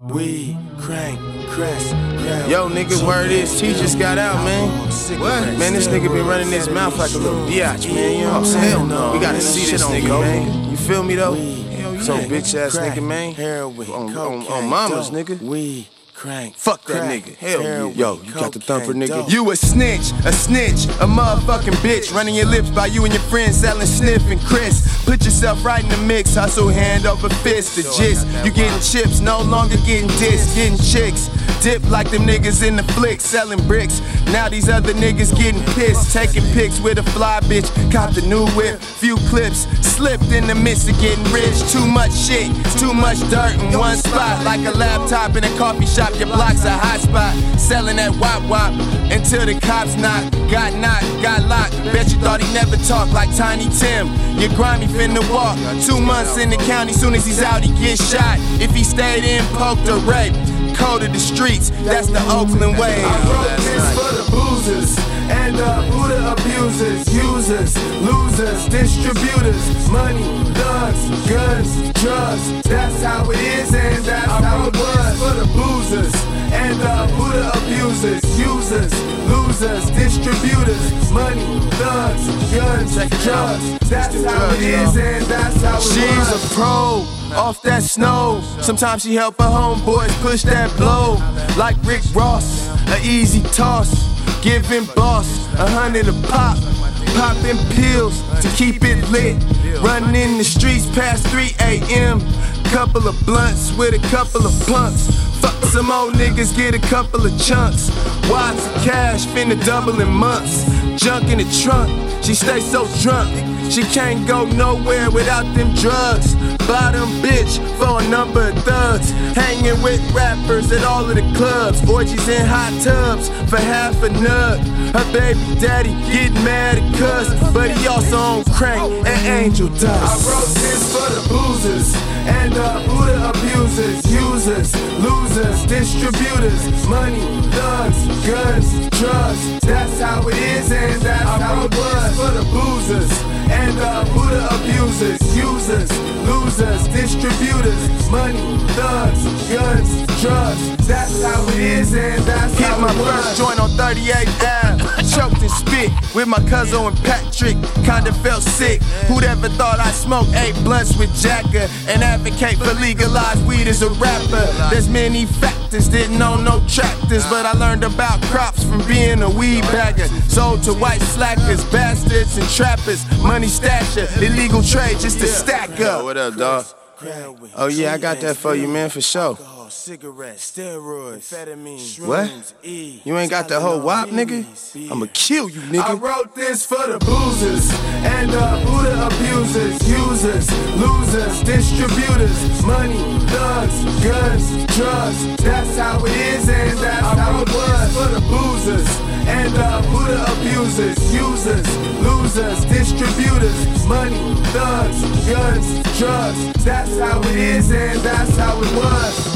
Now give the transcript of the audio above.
We crank, crest, crack. Yo, nigga, word is, T just got out, man. What? Man, this nigga been running his mouth like a little biatch, man. You know what I'm saying? no. We gotta see this nigga, man. You feel me, though? So bitch ass nigga, man. Heroin, On- on- on mamas, nigga. We crank. Fuck that nigga. Hell yeah. Yo, you got the thumper, cocaine, nigga. You a snitch, a snitch, a motherfucking bitch. Running your lips by you and your friends selling sniff and Chris. Put yourself right in the mix, hustle hand over fist. The gist, you getting chips, no longer getting dissed, getting chicks. Dip like them niggas in the flick, selling bricks. Now these other niggas getting pissed, taking pics with a fly bitch. Caught the new whip, few clips, slipped in the midst of getting rich. Too much shit, too much dirt in one spot. Like a laptop in a coffee shop, your block's a hot spot. Selling that wop wop until the cops knock. Got knocked, got locked. Bet you thought he never talked like Tiny Tim. Your grimy finna walk. Two months in the county, soon as he's out, he gets shot. If he stayed in, poked or raped. Code of the streets, that's the Oakland way. I wrote this for the boozers and the Buddha abusers, users, losers, distributors, money, thugs, guns, drugs. That's how it is users, losers, distributors, money, thugs, guns, drugs. That's how it is and that's how it was. She's a pro, off that snow. Sometimes she help her homeboys push that blow. Like Rick Ross, a easy toss. Giving boss a hundred a pop. Popping pills to keep it lit. Running in the streets past 3 a.m. Couple of blunts with a couple of punks. Fuck some old niggas, get a couple of chunks. Wads of cash, finna double in months. Junk in the trunk, she stay so drunk. She can't go nowhere without them drugs. Bottom bitch for a number of thugs. Hanging with rappers at all of the clubs. Orgies in hot tubs for half a nut. Her baby daddy getting mad at cuss, but he also on crank and angel dust. I wrote this for the boozers and the Buddha abusers, users, losers, distributors, money, thugs, guns, drugs. That's how it is and that's how it was for the boozers and the Buddha abusers, users, losers, distributors, money, thugs, guns, drugs. That's how it is and that's Hit how it was. first joint on 38 Ave. Choked and spit with my cousin and Patrick. Kinda felt sick. Who'd ever thought I'd smoke eight blunts with Jagger and advocate for legalized weed as a rapper? There's many factors, didn't own no tractors, but I learned about crops from being a weed bagger. Sold to white slackers, bastards, and trappers. Money stasher, illegal trade just to stack up. What up, dog? Oh, yeah, I got that for you, man, for sure. Alcohol, cigarettes, steroids, amphetamine, What? shrooms, E, You ain't got the whole wop, nigga? Tylenol, I'ma kill you, I nigga. wrote this for the boozers and the Buddha abusers, users, losers, distributors, money, thugs, guns, drugs. That's how it is and that's how it was for the boozers and the Buddha abusers, users, losers, distributors, money, thugs, guns, drugs. That's how it is and that's how it was.